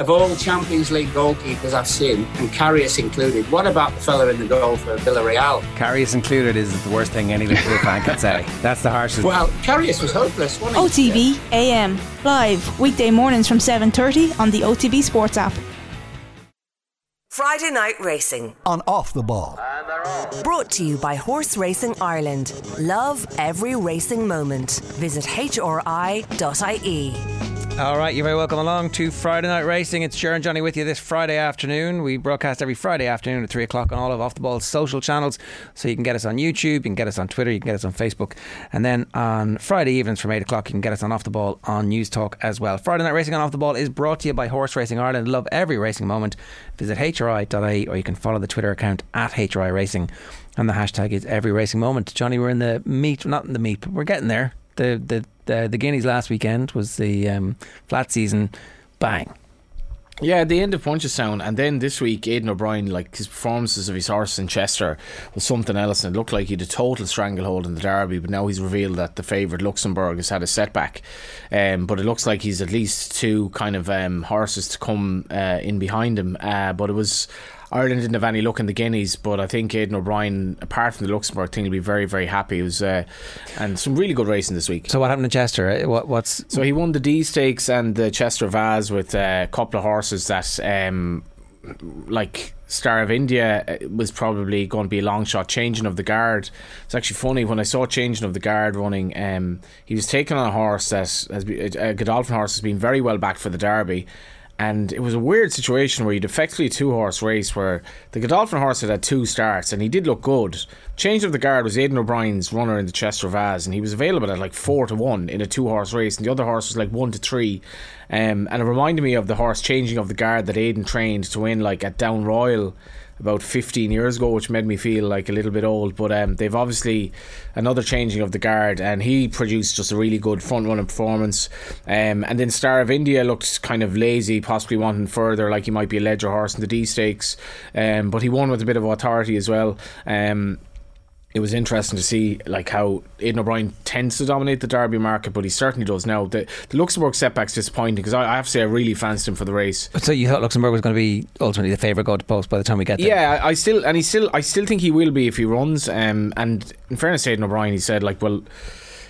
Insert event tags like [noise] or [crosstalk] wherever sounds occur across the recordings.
of all Champions League goalkeepers I've seen, and Karius included, what about the fella in the goal for Villarreal? Karius included is the worst thing any Liverpool fan can say. That's the harshest. Well, Karius was hopeless, wasn't he? OTB AM live weekday mornings from 7:30 on the OTB Sports app. Friday Night Racing on Off the Ball. Brought to you by Horse Racing Ireland. Love every racing moment. Visit hri.ie. All right, you're very welcome along to Friday Night Racing. It's Sharon Johnny with you this Friday afternoon. We broadcast every Friday afternoon at 3 o'clock on all of Off the Ball's social channels. So you can get us on YouTube, you can get us on Twitter, you can get us on Facebook. And then on Friday evenings from 8 o'clock, you can get us on Off the Ball on Newstalk as well. Friday Night Racing on Off the Ball is brought to you by Horse Racing Ireland. Love every racing moment. Visit hri.ie or you can follow the Twitter account at HRI Racing. And the hashtag is every racing moment. Johnny, we're in the meat, not in the meat, but we're getting there. The, the the the Guineas last weekend was the um, flat season. Bang. Yeah, the end of Punchestown, and then this week, Aidan O'Brien, like his performances of his horse in Chester was something else, and it looked like he had a total stranglehold in the Derby. But now he's revealed that the favourite Luxembourg has had a setback, um, but it looks like he's at least two kind of um, horses to come uh, in behind him. Uh, but it was Ireland didn't have any luck in the Guineas, but I think Aidan O'Brien, apart from the Luxembourg thing, will be very, very happy. It was uh, and some really good racing this week. So what happened to Chester? Uh, what, what's so he won the Dee Stakes and the Chester Vase with uh, a couple of horses that, um, like Star of India, uh, was probably going to be a long shot. Changing of the guard. It's actually funny when I saw Changing of the guard running. Um, he was taken on a horse that has been, a Godolphin horse has been very well backed for the Derby and it was a weird situation where you'd effectively a two horse race where the Godolphin horse had had two starts and he did look good. Change of the guard was Aidan O'Brien's runner in the Chester Vase and he was available at like four to one in a two horse race and the other horse was like one to three. Um, and it reminded me of the horse changing of the guard that Aidan trained to win like at Down Royal about 15 years ago, which made me feel like a little bit old. But um, they've obviously another changing of the guard, and he produced just a really good front running performance. Um, and then Star of India looked kind of lazy, possibly wanting further, like he might be a Leger horse in the Dee stakes. Um, but he won with a bit of authority as well. Um, it was interesting to see like how Aidan O'Brien tends to dominate the Derby market, but he certainly does now. The, the Luxembourg setback's disappointing because I, I, have to say I really fancied him for the race. So you thought Luxembourg was going to be ultimately the favourite go to post by the time we get there? Yeah, I still and he still I still think he will be if he runs. Um, and in fairness to Aidan O'Brien, he said like, well,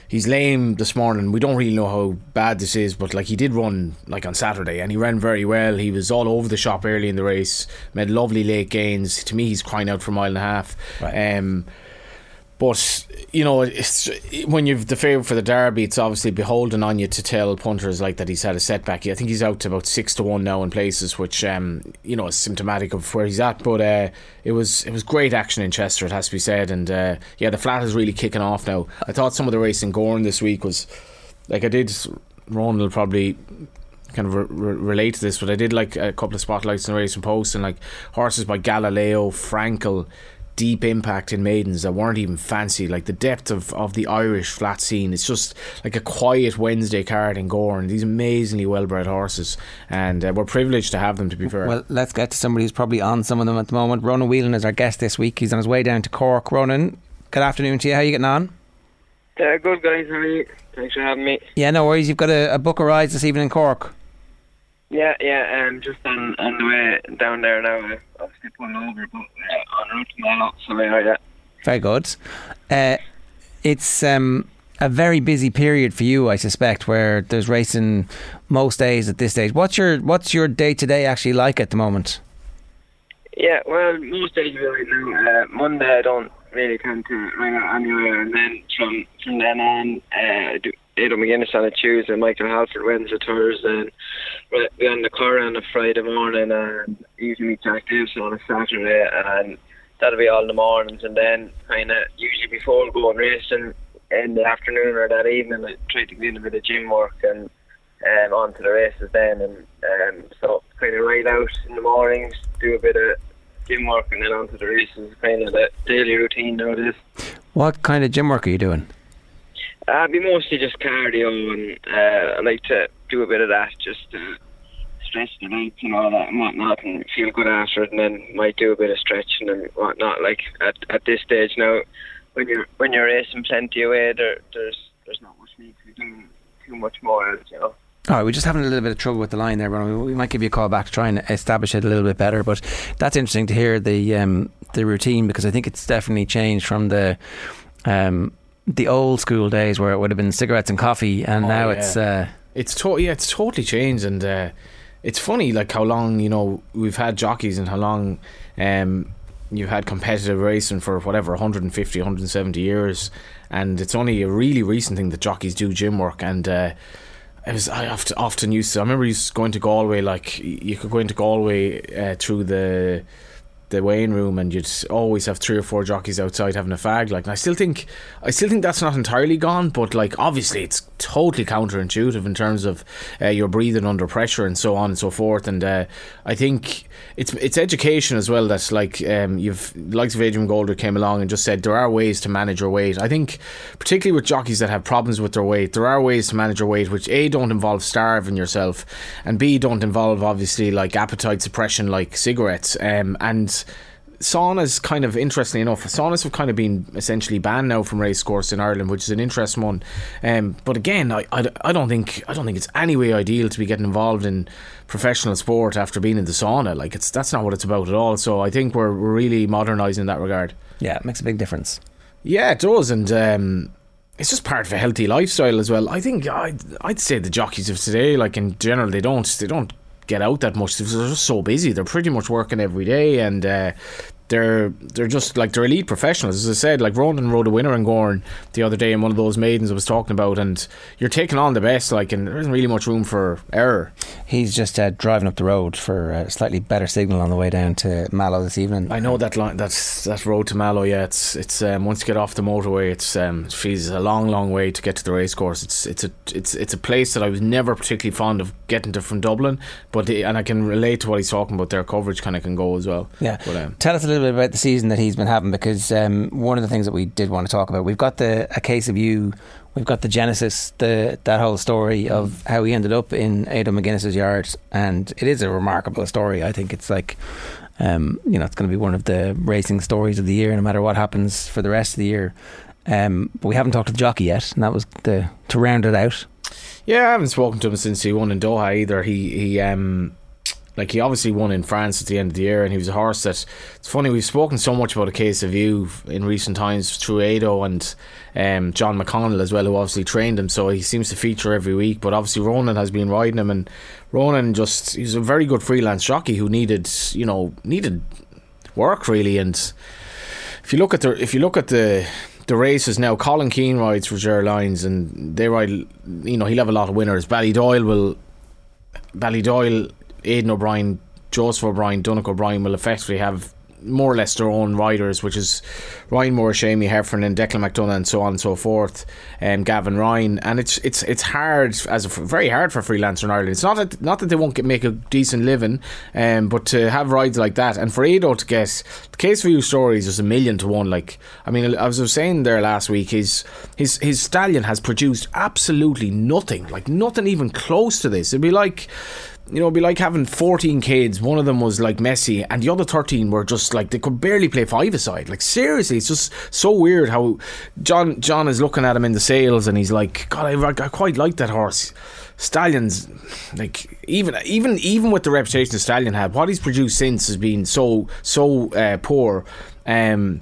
he's lame this morning. We don't really know how bad this is, but like he did run like on Saturday and he ran very well. He was all over the shop early in the race, made lovely late gains. To me, he's crying out for a mile and a half. Right. Um, but you know, when you've the favourite for the derby, it's obviously beholden on you to tell punters like that he's had a setback. I think he's out to about six to one now in places, which um, you know is symptomatic of where he's at. But uh, it was it was great action in Chester, it has to be said, and uh, yeah, the flat is really kicking off now. I thought some of the race in Gowran this week was like I did. Ron will probably kind of re- relate to this, but I did like a couple of spotlights in the race and posts and like horses by Galileo, Frankel, deep impact in maidens that weren't even fancy. Like the depth of, of the Irish flat scene, it's just like a quiet Wednesday card in Gowran. These amazingly well bred horses, and uh, we're privileged to have them. To be fair, well, let's get to somebody who's probably on some of them at the moment. Ronan Whelan is our guest this week. He's on his way down to Cork. Ronan, good afternoon to you. How are you getting on? Yeah, good guys. How are you? Thanks for having me. Yeah, no worries. You've got a, a book of rides this evening in Cork. Yeah, yeah, um, just on, on the way down there now. Uh, obviously pulling over, but uh, en route to so yeah, yeah. Very good. Uh, it's um, a very busy period for you, I suspect, where there's racing most days at this stage. What's your What's your day to day actually like at the moment? Yeah, well, most days right now. Uh, Monday I don't really tend to run out anywhere, and then from from then on, uh, do Adrian McGuinness on a Tuesday, Michael Halford Wednesday, Thursday, and the car on a Friday morning, and usually Jack Davison on a Saturday, and that'll be all in the mornings, and then kind of usually before going racing in the afternoon or that evening, I try to get in a bit of gym work and um, on to the races then, and um, so kind of ride out in the mornings, do a bit of gym work, and then on to the races, kind of the daily routine nowadays. What kind of gym work are you doing? Uh, would be mostly just cardio, and uh, I like to do a bit of that just to stretch the legs and all that and whatnot, and feel good after it, and then might do a bit of stretching and whatnot. Like at at this stage now, when you're when you're racing plenty away, there there's there's not much need to do too much more, you know. All right, we're just having a little bit of trouble with the line there, Ron. We might give you a call back to try and establish it a little bit better. But that's interesting to hear the um, the routine because I think it's definitely changed from the um, the old school days where it would have been cigarettes and coffee, and Oh, now yeah. it's uh, It's to- yeah, it's totally changed, and uh, it's funny like how long you know we've had jockeys and how long um, you've had competitive racing for whatever 150, 170 years, and it's only a really recent thing that jockeys do gym work and. Uh, I was I often, often used to. I remember used going to Galway. Like you could go into Galway uh, through the the weighing room, and you'd always have three or four jockeys outside having a fag. Like, I still think I still think that's not entirely gone, but like obviously it's totally counterintuitive in terms of uh, you're breathing under pressure and so on and so forth. And uh, I think it's it's education as well. That's like um, you've likes of Adrian Golder came along and just said there are ways to manage your weight. I think particularly with jockeys that have problems with their weight, there are ways to manage your weight which a don't involve starving yourself, and b don't involve obviously like appetite suppression like cigarettes. Um, and saunas kind of interestingly enough saunas have kind of been essentially banned now from race course in Ireland which is an interesting one. Um, but again I, I, I don't think I don't think it's any way ideal to be getting involved in professional sport after being in the sauna. Like it's that's not what it's about at all. So I think we're, we're really modernising in that regard. Yeah, it makes a big difference. yeah, it does, and um, it's just part of a healthy lifestyle as well. I think I'd, I'd say the jockeys of today, like in general, they don't they don't get out that much. They're just so busy. They're pretty much working every day, and uh, they're they're just like they're elite professionals. As I said, like Ronan rode a winner in Gowran the other day in one of those maidens I was talking about, and you're taking on the best, like, and there isn't really much room for error. He's just uh, driving up the road for a slightly better signal on the way down to Mallow this evening. I know that line, that's that road to Mallow. Yeah, it's it's um, once you get off the motorway, it's um, it feels a long, long way to get to the racecourse. It's it's a it's it's a place that I was never particularly fond of getting to from Dublin, but the, and I can relate to what he's talking about. Their coverage kind of can go as well. Yeah. but um, Tell us a little bit about the season that he's been having because um, one of the things that we did want to talk about, we've got the A Case of You, we've got the genesis, the that whole story of how he ended up in Ado McGuinness's yard. And it is a remarkable story. I think it's like, um, you know, it's going to be one of the racing stories of the year, no matter what happens for the rest of the year. Um, but we haven't talked to the jockey yet, and that was the to round it out. Yeah, I haven't spoken to him since he won in Doha either. He he um like he obviously won in France at the end of the year, and he was a horse that. It's funny we've spoken so much about a case of you in recent times through Ado and um, John McConnell as well, who obviously trained him. So he seems to feature every week. But obviously Ronan has been riding him, and Ronan just he's a very good freelance jockey who needed you know needed work really. And if you look at the if you look at the the races now, Colin Keane rides for Ger Lyons, and they ride. You know, he'll have a lot of winners. Ballydoyle will. Ballydoyle, Aidan O'Brien, Joseph O'Brien, Donnacha O'Brien will effectively have more or less their own riders, which is Ryan Moore, Seamie Heffernan, Declan McDonogh, and so on and so forth, and Gavin Ryan. And it's it's it's hard as a, very hard for freelancer in Ireland. It's not that not that they won't get, make a decent living, um, but to have rides like that, and for Ado to get the case for you stories is a million to one. Like I mean, as I was saying there last week, his his his stallion has produced absolutely nothing, like nothing even close to this. It'd be like you know, it'd be like having 14 kids. One of them was like Messi, and the other 13 were just like they could barely play five aside. Like seriously, it's just so weird how John John is looking at him in the sales, and he's like, God, I, I quite like that horse. Stallions, like even even even with the reputation the Stallion had, what he's produced since has been so so uh, poor. Um,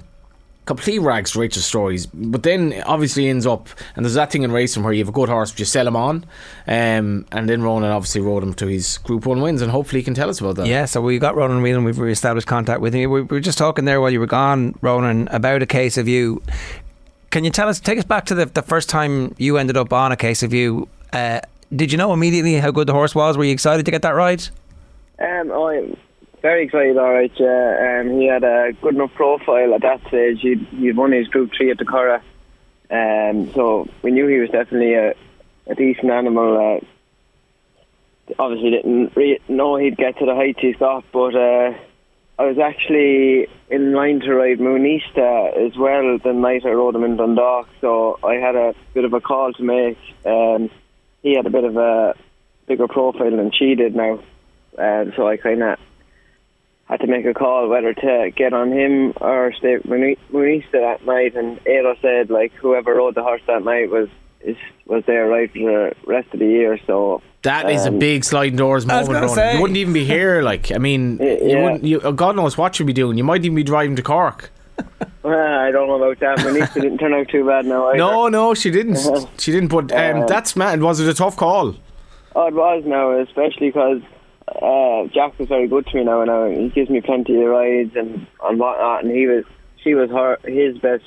complete rags to riches stories. But then obviously ends up, and there's that thing in racing where you have a good horse, but you sell him on. Um, and then Ronan obviously rode him to his Group 1 wins, and hopefully he can tell us about that. Yeah, so we got Ronan Whelan. We've re-established contact with him. We were just talking there while you were gone, Ronan, about a case of you. Can you tell us, take us back to the, the first time you ended up on a case of you? Uh, did you know immediately how good the horse was? Were you excited to get that ride? Um, I'm very excited, alright. Yeah. Um, he had a good enough profile at that stage. He'd, he'd won his Group 3 at the Curragh. Um, so we knew he was definitely a, a decent animal. Uh, obviously didn't re- know he'd get to the heights he's got, but uh, I was actually in line to ride Moonista as well the night I rode him in Dundalk, so I had a bit of a call to make. Um, he had a bit of a bigger profile than she did now, um, so I kind of had to make a call whether to get on him or stay with Moonista that night. And Ado said like whoever rode the horse that night was is was there right for the rest of the year. So That is a Um, big sliding doors I was moment. say. You wouldn't even be here. Like, I mean, [laughs] Yeah, you wouldn't. You, God knows what you'd be doing. You might even be driving to Cork. [laughs] uh, I don't know about that. My niece didn't turn out too bad now. Either. No, no, she didn't. [laughs] She didn't. But um, Uh, that's mad. Was it a tough call? Oh, it was now, especially because uh, Jack was very good to me now. Now he gives me plenty of rides and and whatnot, and he was she was her his best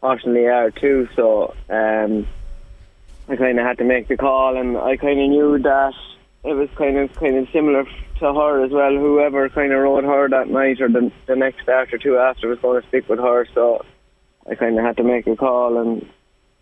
horse in the yard too. So um, I kind of had to make the call, and I kind of knew that it was kind of kind of similar to her as well. Whoever kind of rode her that night or the the next start or two after was going to stick with her. So I kind of had to make a call, and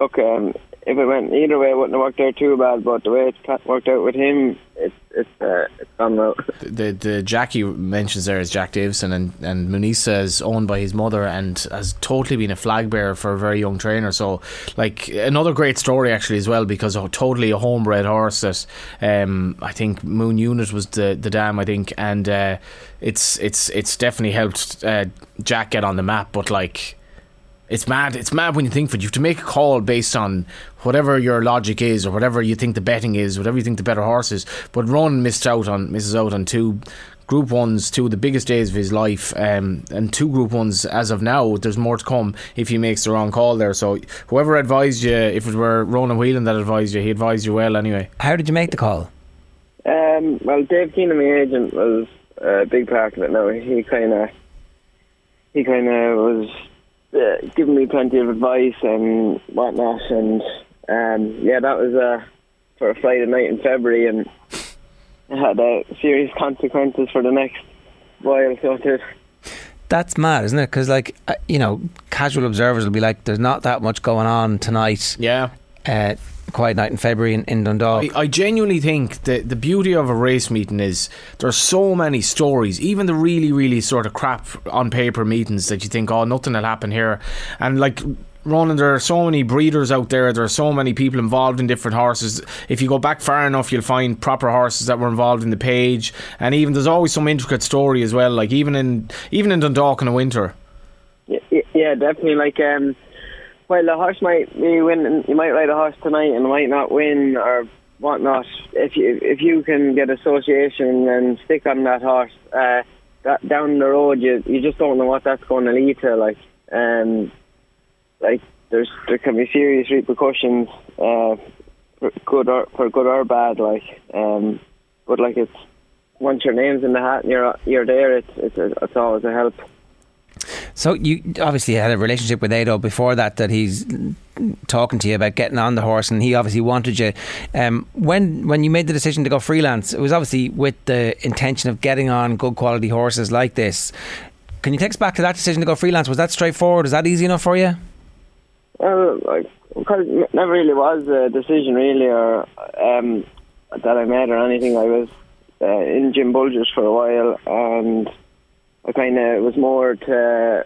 look, um, if it went either way, it wouldn't have worked out too bad. But the way it's worked out with him, it's it's uh, it's gone well. [laughs] The the Jackie mentions there is Jack Davison, and and Moonista is owned by his mother and has totally been a flag bearer for a very young trainer. So, like another great story actually as well because totally a homebred horse that um, I think Moon Unit was the the dam I think, and uh, it's it's it's definitely helped uh, Jack get on the map. But like. It's mad. It's mad when you think of it. You have to make a call based on whatever your logic is, or whatever you think the betting is, whatever you think the better horse is. But Ron missed out on misses out on two Group Ones, two of the biggest days of his life, um, and two Group Ones as of now. There's more to come if he makes the wrong call there. So whoever advised you, if it were Ronan Whelan that advised you, he advised you well anyway. How did you make the call? Um, well, Dave Keenan, my agent, was a big part of it. Now he kind of he kind of was uh, giving me plenty of advice and whatnot, and um, yeah, that was uh, for a Friday night in February, and it had uh, serious consequences for the next while. So it did. That's mad, isn't it? Because, like, uh, you know, casual observers will be like, there's not that much going on tonight. Yeah. Uh, quiet night in February in, in Dundalk. I, I genuinely think that the beauty of a race meeting is there's so many stories, even the really, really sort of crap on paper meetings that you think, oh, nothing will happen here. And like, Ronan, there are so many breeders out there. There are so many people involved in different horses. If you go back far enough, you'll find proper horses that were involved in the page. And even there's always some intricate story as well. Like even in even in Dundalk in the winter. Yeah, yeah, definitely. Like, um, well, the horse might be winning. You might ride a horse tonight and might not win or whatnot. If you if you can get association and stick on that horse, uh, that down the road, you you just don't know what that's going to lead to. Like, um, like there's there can be serious repercussions, uh, for good or for good or bad. Like, um, but like it's once your name's in the hat and you're you're there, it's it's it's always a help. So you obviously had a relationship with Ado before that. That he's talking to you about getting on the horse, and he obviously wanted you. Um, when when you made the decision to go freelance, it was obviously with the intention of getting on good quality horses like this. Can you take us back to that decision to go freelance? Was that straightforward? Was that easy enough for you? Well, like, because it never really was a decision, really, or um, that I made or anything. I was uh, in Jim Bolger's for a while, and I kind of was more to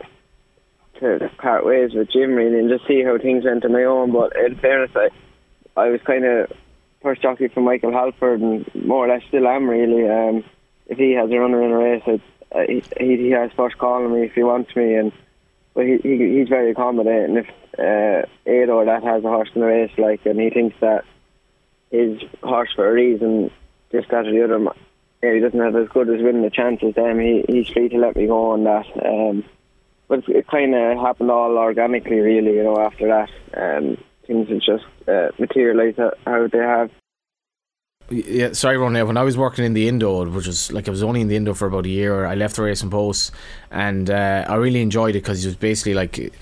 to part ways with Jim, really, and just see how things went on my own. But in fairness, I I was kind of first jockey for Michael Halford, and more or less still am, really. Um, if he has a runner in a race, it, uh, he, he has first call on me if he wants me, and but he, he he's very accommodating. If uh, Ado that has a horse in the race, like, and he thinks that his horse for a reason, just that or the other, yeah, he doesn't have as good as winning the chances. Then he he's free to let me go on that. Um, but it kind of happened all organically, really. You know, after that, um, things have just uh, materialised how- they have. Yeah, sorry, Ron. When I was working in the Indo, which was like I was only in the Indo for about a year, I left the racing post, and uh, I really enjoyed it because it was basically like.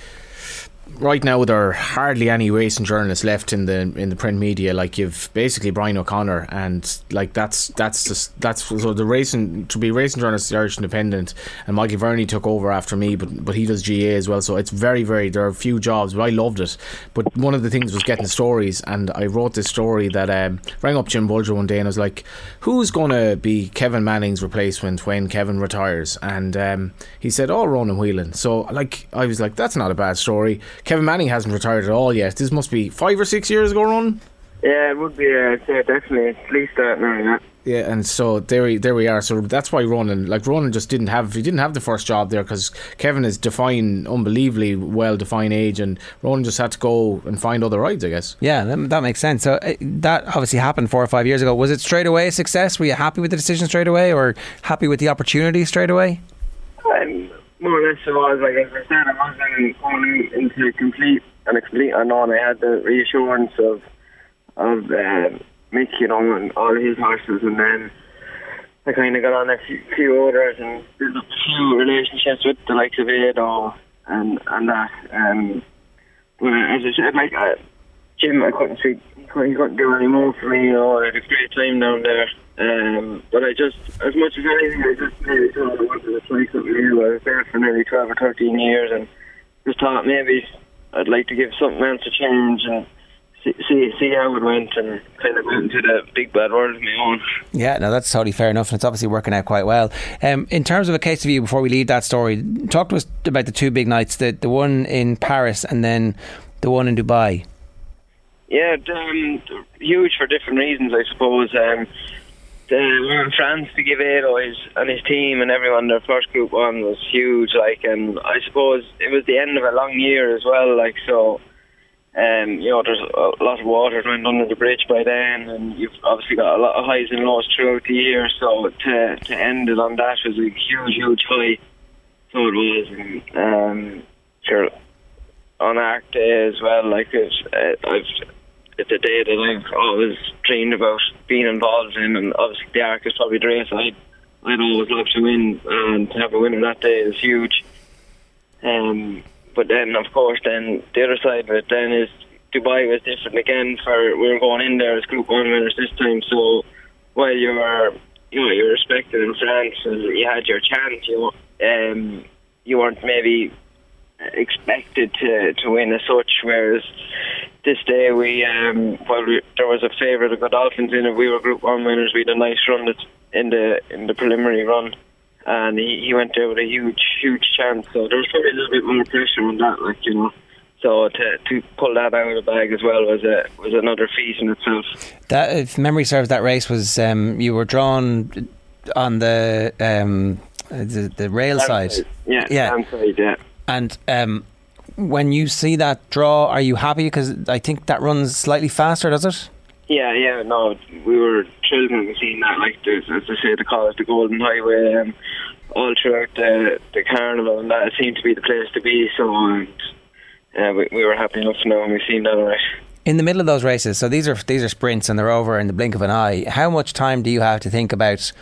Right now, there are hardly any racing journalists left in the in the print media. Like you've basically Brian O'Connor, and like that's that's just that's so the racing to be racing journalist, the Irish Independent, and Michael Verney took over after me, but but he does GAA as well. So it's very very there are few jobs, but I loved it. But one of the things was getting stories, and I wrote this story that um, rang up Jim Bolger one day, and I was like, "Who's to be Kevin Manning's replacement when Kevin retires?" And um, he said, "Oh, Ronan Whelan." So like I was like, "That's not a bad story." Kevin Manning hasn't retired at all yet. This must be five or six years ago, Ronan. Yeah, it would be. Uh, I'd say definitely at least that now. Yeah. Yeah, and so there we there we are. So that's why Ronan, like Ronan, just didn't have he didn't have the first job there because Kevin is defined unbelievably well defined age, and Ronan just had to go and find other rides, I guess. Yeah, that, that makes sense. So uh, that obviously happened four or five years ago. Was it straight away a success? Were you happy with the decision straight away, or happy with the opportunity straight away? Um, more or less it was like as I said, I wasn't going into complete and complete unknown. I had the reassurance of of uh, Mick, you know, and all his horses, and then I kind of got on a few, few others and built a few relationships with the likes of Ado and and that. Um, but as I said, like uh, Jim, I couldn't see, he couldn't, he couldn't do any more for me. You know, I had a great time down there. Um, but I just, as much as anything, I just maybe thought I wanted to try something new. I was there for nearly 12 or 13 years and just thought maybe I'd like to give something else a change and see see, see how it went and kind of went into the big bad world of my own. Yeah, no, that's totally fair enough, and it's obviously working out quite well. Um, in terms of a case of you, before we leave that story, talk to us about the two big nights: the the one in Paris and then the one in Dubai. Yeah, um, huge for different reasons, I suppose. Um, the, we were in France to give Ado his, and his team and everyone their first group one was huge. Like, and I suppose it was the end of a long year as well. Like, so um, you know, there's a lot of water went under the bridge by then, and you've obviously got a lot of highs and lows throughout the year. So to to end it on that was a huge, huge high. So it was, and um, sure, on Arc Day as well. Like it's, uh, I've it's a day that I've always dreamed about being involved in, and obviously the Arc is probably the race I'd I'd always love to win, and to have a winner that day is huge. Um, but then, of course, then the other side of it then is Dubai was different again. For we were going in there as Group One winners this time, so while you were you know you were respected in France and you had your chance, you um, you weren't maybe expected to to win as such. Whereas this day we um, while we, there was a favourite of Godolphins in it, we were Group One winners. We had a nice run in the in the preliminary run and he, he went there with a huge, huge chance. So there was probably a little bit more pressure on that, like you know. So to to pull that out of the bag as well was a was another feat in itself. That, if memory serves, that race was um, you were drawn on the um, the, the rail side. Yeah, yeah, side, yeah. And um, when you see that draw, are you happy? Because I think that runs slightly faster, does it? Yeah, yeah, no, we were thrilled when we seen that. Like, there's, as I say, they call it the Golden Highway. Um, all throughout the the carnival, and that seemed to be the place to be. So, and, uh, we, we were happy enough to know when we seen that. Alright. In the middle of those races, so these are these are sprints and they're over in the blink of an eye. How much time do you have to think about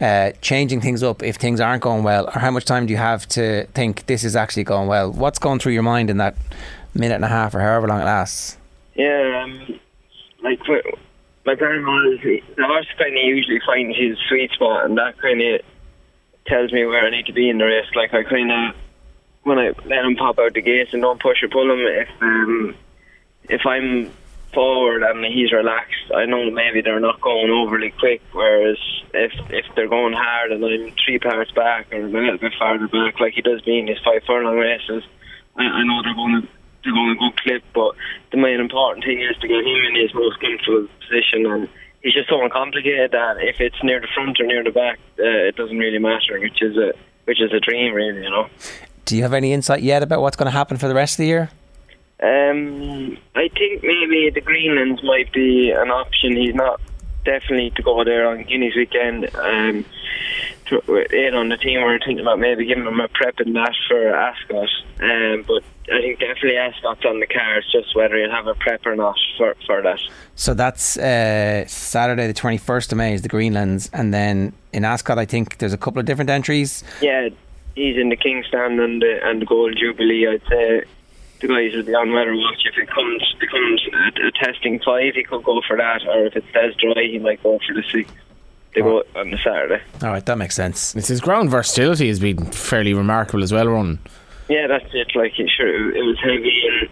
uh, changing things up if things aren't going well, or how much time do you have to think this is actually going well? What's going through your mind in that minute and a half or however long it lasts? Yeah, um, like my plan was the horse kind of usually finds his sweet spot, and that kind of tells me where I need to be in the race. Like I kind of when I let him pop out the gates and don't push or pull him. If um, if I'm forward and he's relaxed, I know maybe they're not going overly quick. Whereas if if they're going hard and I'm three parts back or a little bit farther back, like he does me in his five furlong races, I, I know they're going to they're going a good clip. But the main important thing is to get him in his most comfortable position and. He's just so uncomplicated that if it's near the front or near the back, uh, it doesn't really matter, which is a which is a dream, really, you know. Do you have any insight yet about what's going to happen for the rest of the year? Um, I think maybe the Greenlands might be an option. He's not definitely to go there on Guineas weekend. Um, in on the team, we're thinking about maybe giving him a prep and that for Ascot. Um, but I think definitely Ascot's on the cards, just whether he'll have a prep or not for, for that. So that's uh, Saturday, the 21st of May, is the Greenlands. And then in Ascot, I think there's a couple of different entries. Yeah, he's in the King's Stand and the, and the Gold Jubilee. I'd say the guys will be on weather watch. If it comes becomes a, a testing five, he could go for that, or if it says dry, he might go for the six. They go on the Saturday. All right, that makes sense. It's his ground versatility has been fairly remarkable as well, Ron. Yeah, that's it. Like, sure, it was heavy in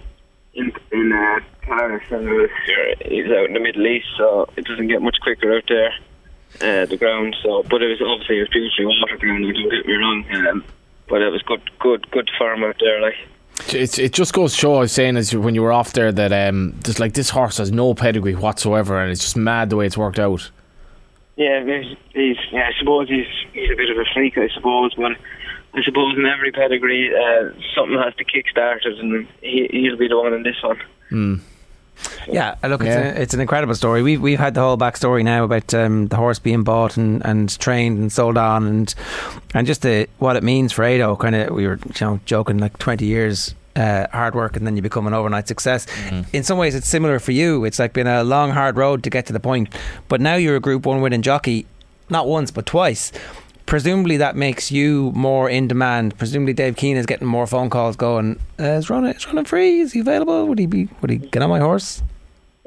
in, in uh, Paris, and it was he's out in the Middle East, so it doesn't get much quicker out there. Uh, the ground, so but it was obviously it was beautifully water ground. Don't get me wrong, um, but it was good, good, good farm out there. Like It's, it just goes to show, I was saying, as when you were off there, that um, just like this horse has no pedigree whatsoever, and it's just mad the way it's worked out. Yeah, he's, he's yeah. I suppose he's he's a bit of a freak, I suppose, but I suppose in every pedigree, uh, something has to kickstart it, and he, he'll be the one in this one. Yeah, uh, look, it's, a, it's an incredible story. We've we've had the whole backstory now about um, the horse being bought and, and trained and sold on, and and just the, what it means for Ado. Kind of, we were you know joking like twenty years. Uh, hard work and then you become an overnight success. In some ways, it's similar for you. It's like been a long, hard road to get to the point. But now you're a Group One winning jockey, not once but twice. Presumably that makes you more in demand. Presumably Dave Keane is getting more phone calls going. Uh, is running, is running free? Is he available? Would he be? Would he get on my horse?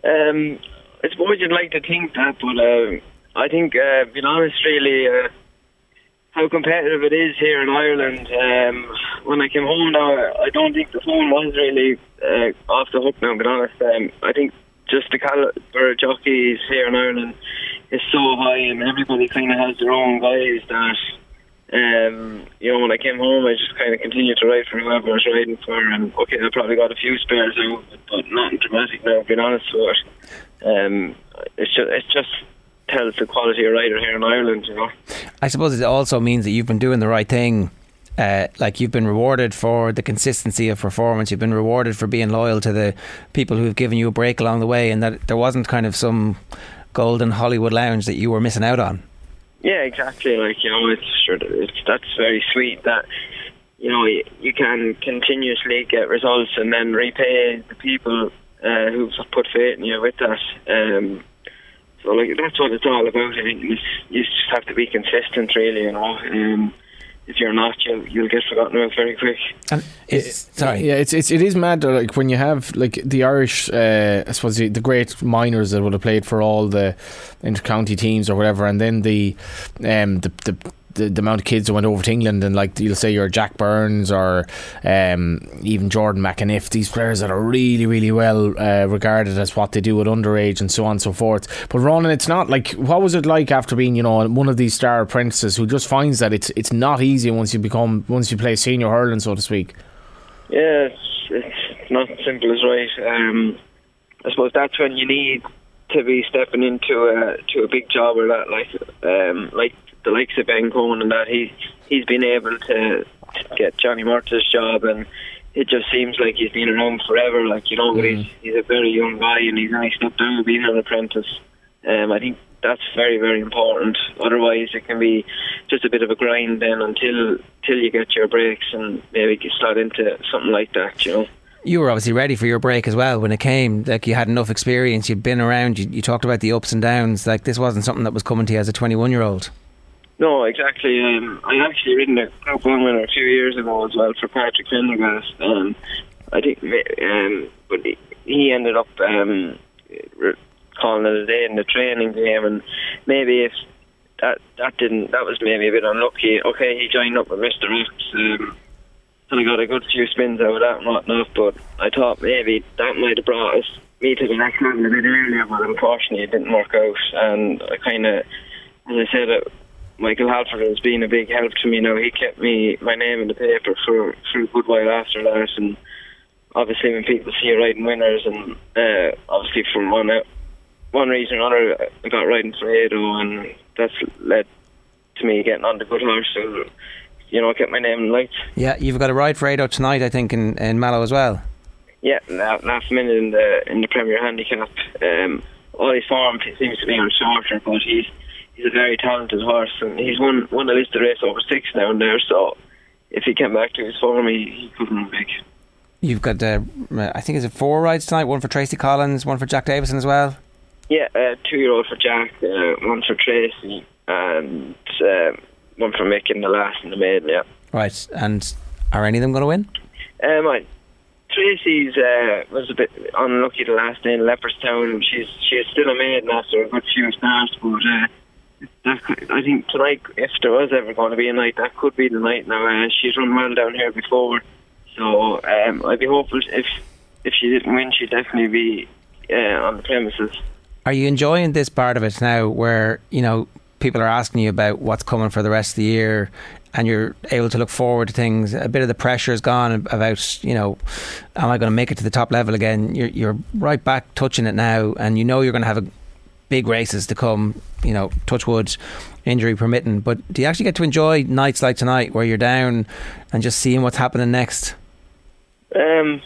Um, I suppose you'd like to think that, but uh, I think, uh, being honest, really, uh, how competitive it is here in Ireland. Um, when I came home now, I don't think the phone was really uh, off the hook now, being honest. Um, I think just the caliber of jockeys here in Ireland is so high, and everybody kind of has their own guys that. Um, you know, when I came home, I just kind of continued to ride for whoever I was riding for, and okay, I probably got a few spares out, but nothing dramatic now. Being honest with it, um, it's just it just tells the quality of rider here in Ireland. You know. I suppose it also means that you've been doing the right thing. Uh, like you've been rewarded for the consistency of performance. You've been rewarded for being loyal to the people who've given you a break along the way, and that there wasn't kind of some golden Hollywood lounge that you were missing out on. Yeah, exactly. Like you know, it's sure it's that's very sweet that you know you, can continuously get results and then repay the people uh, who've put faith in you with that. Um, so like that's what it's all about. I think you just have to be consistent, really. You know, um, if you're not, you'll you'll get forgotten about very quick. And it's, sorry, Yeah, it's, it's it is mad. though, Like when you have like the Irish, uh, I suppose the, the great minors that would have played for all the inter-county teams or whatever, and then the um the the. The, the amount of kids that went over to England and like you'll say you're Jack Burns or um, even Jordan McAniff these players that are really really well uh, regarded as what they do at underage and so on and so forth but Ronan it's not like what was it like after being you know one of these star apprentices who just finds that it's it's not easy once you become once you play senior hurling so to speak Yeah, it's, it's not simple as right. Um, I suppose that's when you need to be stepping into a to a big job or that, like um, like the likes of Ben Coen and that. He he's been able to, to get Johnny Murtagh's job, and it just seems like he's been around forever. Like you know, but he's he's a very young guy, and he's only stepped out of being an apprentice. Um, I think that's very very important. Otherwise, it can be just a bit of a grind then until till you get your breaks and maybe you slot into something like that. You know. you were obviously ready for your break as well when it came. Like you had enough experience, you'd been around. You, you talked about the ups and downs. Like this wasn't something that was coming to you as a 21 year old. No, exactly. Um, I actually ridden a Group One winner a few years ago as well for Patrick Prendergast. Um, I think, um, but he- ended up um, calling it a day in the training game, and maybe if that that didn't, that was maybe a bit unlucky. Okay, he joined up with Mister X, um, and I got a good few spins out of that and whatnot. But I thought maybe that might have brought us me to the next level a bit earlier, but unfortunately it didn't work out. And I kind of, as I said, uh, Michael Halford has been a big help to me. Now he kept me my name in the paper for for a good while after that, and obviously when people see you riding winners, and uh, obviously from one uh, one reason or another, I got riding for Ado, and that's led to me getting on the good horse. So you know, I kept my name in lights. Yeah, you've got a ride for Ado tonight, I think, in, in Mallow as well. Yeah, la- last minute in the in the Premier Handicap. Um, all his form seems to be on shorter, but he's he's a very talented horse, and he's won won the list of race over six now and there. So if he came back to his form, he, he could run big. You've got, uh, I think, is it four rides tonight? One for Tracy Collins, one for Jack Davison as well. Yeah, uh, two year old for Jack, uh, one for Tracy, and uh, one for Mick in the last in the maiden. Yeah. Right, and are any of them going to win? Um, I, Tracy's uh, was a bit unlucky the last day in Leopardstown. She's she's still a maiden after a good few starts, but uh, that could, I think tonight, if there was ever going to be a night, that could be the night. Now uh, she's run well down here before, so um, I'd be hopeful if if she didn't win, she'd definitely be uh, on the premises. Are you enjoying this part of it now where, you know, people are asking you about what's coming for the rest of the year and you're able to look forward to things? A bit of the pressure is gone about, you know, am I going to make it to the top level again? You're, you're right back touching it now and you know you're going to have a big races to come. You know, touch touchwood, injury permitting. But do you actually get to enjoy nights like tonight where you're down and just seeing what's happening next? Um,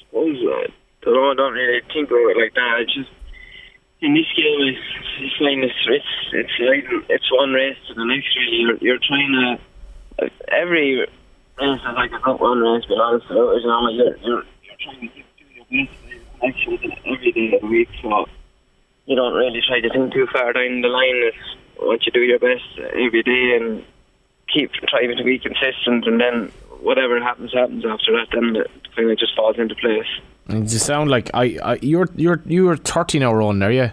suppose I don't know. I don't really think about it like that. I just in this game, I just find it's it's it's like it's one race to the next. You're you're trying to every race is like a not one race, but honestly, you know, you're you're you're trying to do your best actually every day of the week. So you don't really try to think too far down the line. It's once you do your best every day and keep trying to be consistent, and then whatever happens, happens after that. Then it kind of just falls into place. And you sound like I, I you're you're you're 30 now, Ron, are you?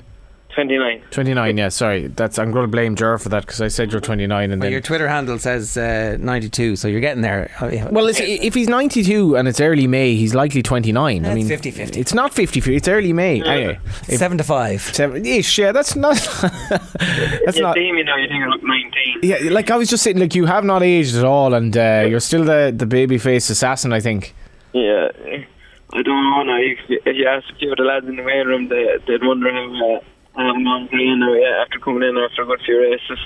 29. 29, yeah, sorry. That's I'm going to blame Jer for that because I said you're 29 and Well, then your Twitter handle says uh, 92, so you're getting there. Well, it's, if he's 92 and it's early May, he's likely 29. I It's mean, 50-50. It's not 50 50, it's early May. Anyway, if, seven to five. seven, ish, yeah, that's not. [laughs] that's you not. see me now, you think I look 19. Yeah, like I was just saying, like you have not aged at all, and uh, you're still the the baby face assassin. I think. Yeah. I don't know now. If, if you ask a few of the lads in the main room, they, they'd wonder how, uh, how I'm on playing now, yeah, after coming in after a good few races.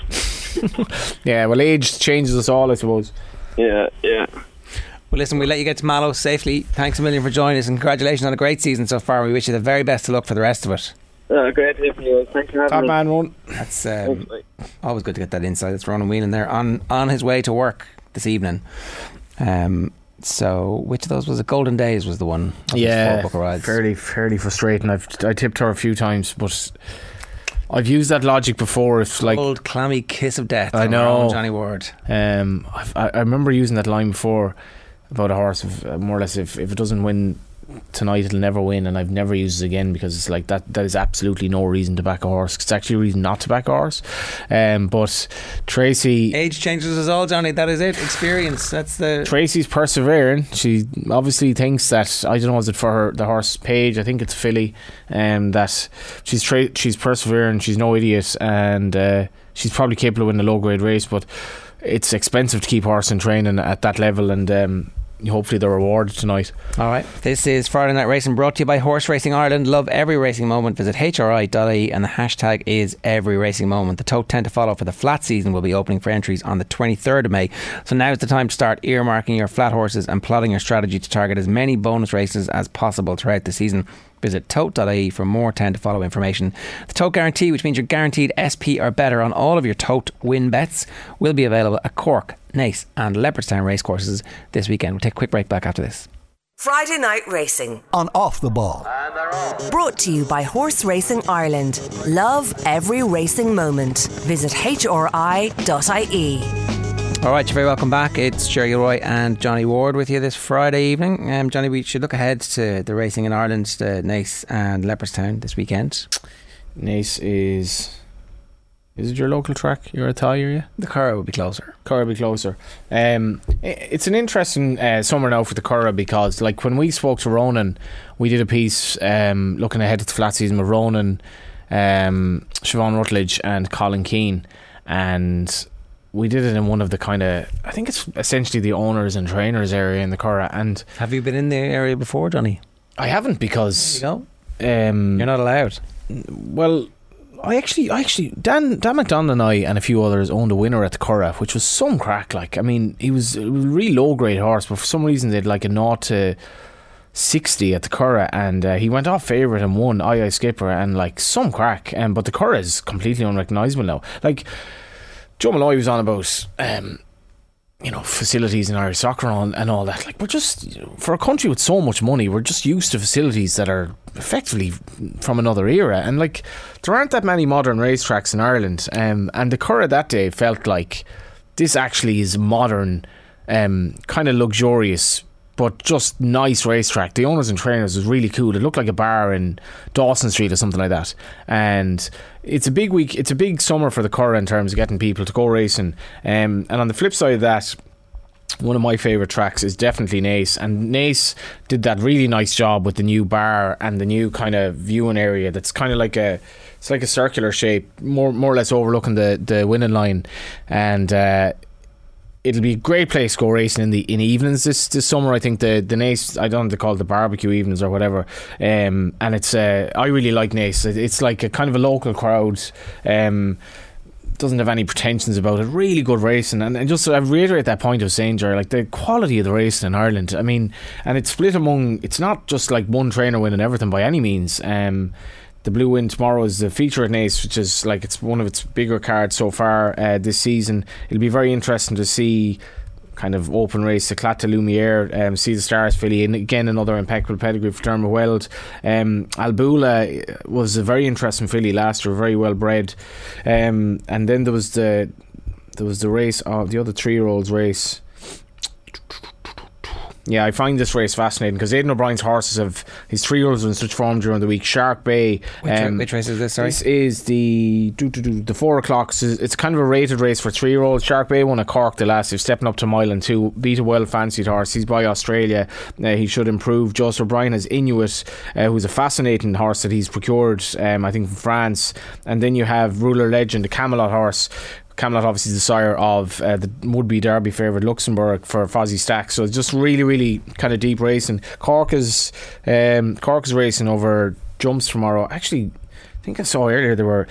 [laughs] Yeah, well, age changes us all, I suppose. Yeah, yeah. Well, listen, we let you get to Mallow safely. Thanks a million for joining us, and congratulations on a great season so far. We wish you the very best of luck for the rest of it. Uh, great to hear from you. guys. Thanks for having Top me. man, Ron. That's um, always good to get that insight. It's Ronan Whelan there on on his way to work this evening. Um, so which of those was it? Golden Days was the one. Yeah, four book rides. fairly fairly frustrating. I've I tipped her a few times, but I've used that logic before. It's like Old clammy kiss of death. I know. Johnny Ward. Um, I I remember using that line before about a horse. If, uh, more or less, if, if it doesn't win tonight, it'll never win, and I've never used it again because it's like that. That is absolutely no reason to back a horse. It's actually a reason not to back a horse. Um, but Tracy. Age changes us all, Johnny. That is it. Experience. That's the. Tracy's persevering. She obviously thinks that I don't know is it for her the horse page. I think it's filly, um, that she's tra- she's persevering. She's no idiot, and uh, she's probably capable of winning a low grade race. But it's expensive to keep horse in training at that level, and um, hopefully they're rewarded tonight. All right. This is Friday Night Racing brought to you by Horse Racing Ireland. Love every racing moment. Visit hri.ie and the hashtag is every racing moment. The tote 10 to follow for the flat season will be opening for entries on the 23rd of May. So now is the time to start earmarking your flat horses and plotting your strategy to target as many bonus races as possible throughout the season. Visit tote.ie for more 10 to follow information. The tote guarantee, which means you're guaranteed SP or better on all of your tote win bets, will be available at Cork, Naas, and Leopardstown racecourses this weekend. We'll take a quick break back after this. Friday Night Racing. on Off the Ball. Brought to you by Horse Racing Ireland. Love every racing moment. Visit hri.ie. All right, you're very welcome back. It's Ger Gilroy and Johnny Ward with you this Friday evening. Um, Johnny, we should look ahead to the racing in Ireland, the Naas and Leopardstown this weekend. Naas is. Is it your local track? You're a area? The Curragh will be closer. Curragh be closer. Um, it's an interesting uh, summer now for the Curragh because, like, when we spoke to Ronan, we did a piece um, looking ahead to the flat season with Ronan, um, Siobhan Rutledge, and Colin Keane, and we did it in one of the kind of I think it's essentially the owners and trainers area in the Curragh, and Have you been in the area before, Johnny? I haven't because you go. um, You're not allowed. well, I actually, I actually, Dan, Dan McDonald and I and a few others owned a winner at the Curragh, which was some crack. Like, I mean, he was, a really low grade horse, but for some reason they'd like a naught to sixty at the Curragh, and uh, he went off favourite and won. I I Skipper and like some crack. Um, but the Curragh is completely unrecognisable now. Like Joe Molloy was on about. Um, you know, facilities in Irish soccer and and all that. Like, we're just, for a country with so much money, we're just used to facilities that are effectively from another era. And, like, there aren't that many modern racetracks in Ireland. Um, and the Curragh that day felt like this actually is modern, um, kind of luxurious, but just nice racetrack. The owners and trainers was really cool. It looked like a bar in Dawson Street or something like that. And it's a big week. It's a big summer for the Curragh in terms of getting people to go racing. Um, and on the flip side of that, one of my favourite tracks is definitely Naas, and Naas did that really nice job with the new bar and the new kind of viewing area. That's kind of like a, it's like a circular shape, more more or less overlooking the the winning line, and uh, it'll be a great place to go racing in the in evenings this this summer. I think the the Naas I don't know they call it, the barbecue evenings or whatever. Um, and it's uh, I really like. It- It's like a kind of a local crowd. Um, doesn't have any pretensions about it. Really good racing, and, and just to reiterate that point of saying, Jerry, like the quality of the racing in Ireland. I mean, and it's split among. It's not just like one trainer winning everything by any means. Um, the Blue Wind tomorrow is the feature at Naas, which is like it's one of its bigger cards so far uh, this season. It'll be very interesting to see kind of open race, the Clat Lumiere, um, Sea The Stars filly, and again another impeccable pedigree for Dermot Weld. Um, Albula was a very interesting filly last year, very well bred. Um, and then there was the there was the race of the other three year olds race. Yeah, I find this race fascinating because Aidan O'Brien's horses have his three year olds in such form during the week. Shark Bay. Which, um, which race is this? Sorry. this is the do, do, do, the four o'clock. So it's kind of a rated race for three year olds. Shark Bay won a Cork the last. He's stepping up to mile and two. Beat a well fancied horse. He's by Australia. Uh, he should improve. Joseph O'Brien has Inuit, uh, who's a fascinating horse that he's procured. Um, I think from France. And then you have Ruler Legend, the Camelot horse. Camelot obviously the sire of uh, the would-be Derby favourite Luxembourg for Fozzy Stack. So just really, really kind of deep racing. Cork is um, Cork is racing over jumps tomorrow. Actually, I think I saw earlier there were.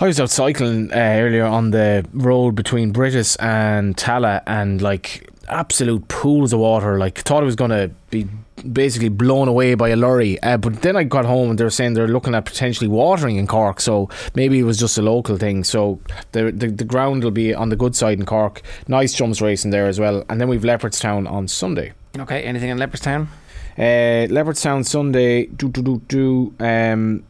I was out cycling uh, earlier on the road between Brittas and Tallaght, and like absolute pools of water. Like thought it was gonna be basically blown away by a lorry. Uh, but then I got home and they were saying they're looking at potentially watering in Cork. So maybe it was just a local thing. So the the, the ground will be on the good side in Cork. Nice jumps racing there as well. And then we've Leopardstown on Sunday. Okay. Anything in Leopardstown? Uh, Leopardstown Sunday. Do do do do. Um,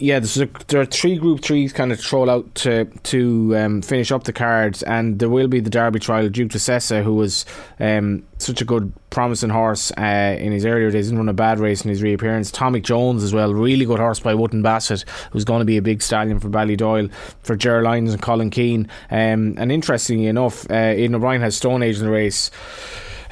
yeah, a, there are three Group Threes kind of troll out to to um, finish up the cards, and there will be the Derby trial. Duke de Sessa, who was um, such a good, promising horse uh, in his earlier days, didn't run a bad race in his reappearance. Tomic Jones as well, really good horse by Wootton Bassett, who's going to be a big stallion for Ballydoyle, for Ger Lyons and Colin Keane. Um, and interestingly enough, uh, Aidan O'Brien has Stone Age in the race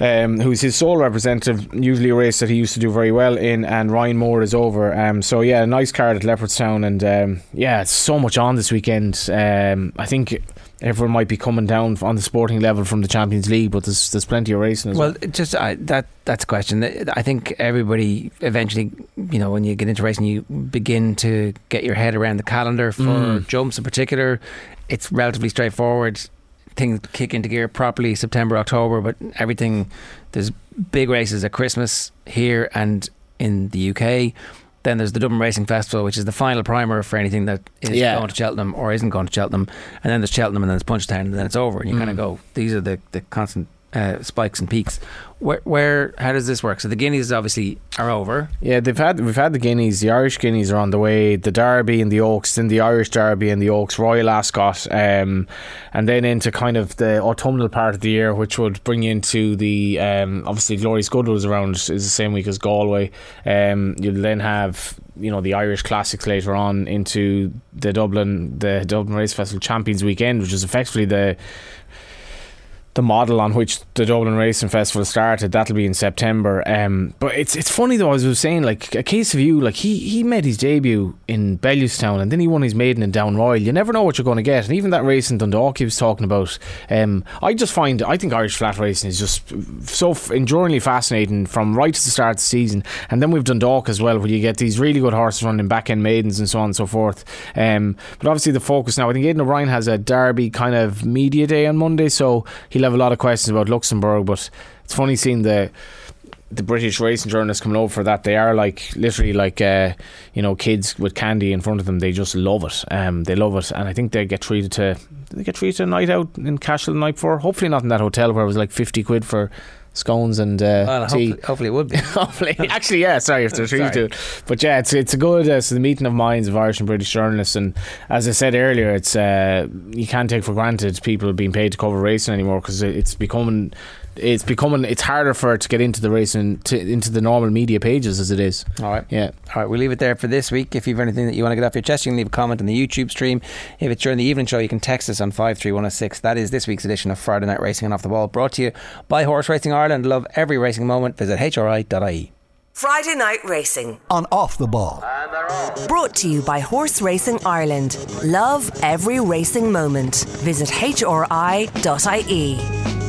um, who's his sole representative, usually a race that he used to do very well in, and Ryan Moore is over. Um, so yeah, a nice card at Leopardstown, and um, yeah, it's so much on this weekend. Um, I think everyone might be coming down on the sporting level from the Champions League, but there's there's plenty of racing as well. Well, just uh, that that's a question. I think everybody eventually, you know, when you get into racing, you begin to get your head around the calendar for Mm. jumps in particular. It's relatively straightforward. Things kick into gear properly September, October, but everything there's big races at Christmas here and in the UK. Then there's the Dublin Racing Festival, which is the final primer for anything that is Yeah. going to Cheltenham or isn't going to Cheltenham. And then there's Cheltenham, and then there's Punchestown, and then it's over. And you mm. kind of go, these are the, the constant uh, spikes and peaks. Where, where, how does this work? So the Guineas obviously are over. Yeah, they've had we've had the Guineas, the Irish Guineas are on the way, the Derby and the Oaks, then the Irish Derby and the Oaks, Royal Ascot, um, and then into kind of the autumnal part of the year, which would bring into the um, obviously Glorious Goodwood is around is the same week as Galway. Um, you'll then have you know the Irish Classics later on into the Dublin the Dublin Race Festival Champions Weekend, which is effectively the the model on which the Dublin Racing Festival started. That'll be in September. Um, but it's it's funny though. As I was saying, like a case of you, like he he made his debut in Bellewstown and then he won his maiden in Down Royal. You never know what you're going to get. And even that race in Dundalk he was talking about. Um, I just find I think Irish flat racing is just so enduringly fascinating from right to the start of the season. And then we've Dundalk as well, where you get these really good horses running back end maidens and so on and so forth. Um, but obviously the focus now. I think Aidan O'Brien has a Derby kind of media day on Monday, so he'll have a lot of questions about Luxembourg. But it's funny seeing the the British racing journalists coming over for that. They are like literally like uh, you know kids with candy in front of them. They just love it. Um, they love it, and I think they get treated to they get treated a night out in Cashel the night before. Hopefully not in that hotel where it was like fifty quid for scones and uh, Well, tea. hopefully, hopefully it would be. [laughs] Hopefully, [laughs] actually, yeah. Sorry if they're treated Sorry. to it, but yeah, it's it's a good uh, so the meeting of minds of Irish and British journalists, and as I said earlier, it's uh, you can't take for granted people being paid to cover racing anymore because it's becoming it's becoming it's harder for it to get into the racing to, into the normal media pages as it is. All right. Yeah. All right, we'll leave it there for this week. If you've anything that you want to get off your chest, you can leave a comment on the YouTube stream. If it's during the evening show, you can text us on 53106. That is this week's edition of Friday Night Racing and Off the Ball, brought to you by Horse Racing Ireland. Love every racing moment. Visit hri.ie. Friday Night Racing. on Off the Ball. Brought to you by Horse Racing Ireland. Love every racing moment. Visit hri.ie.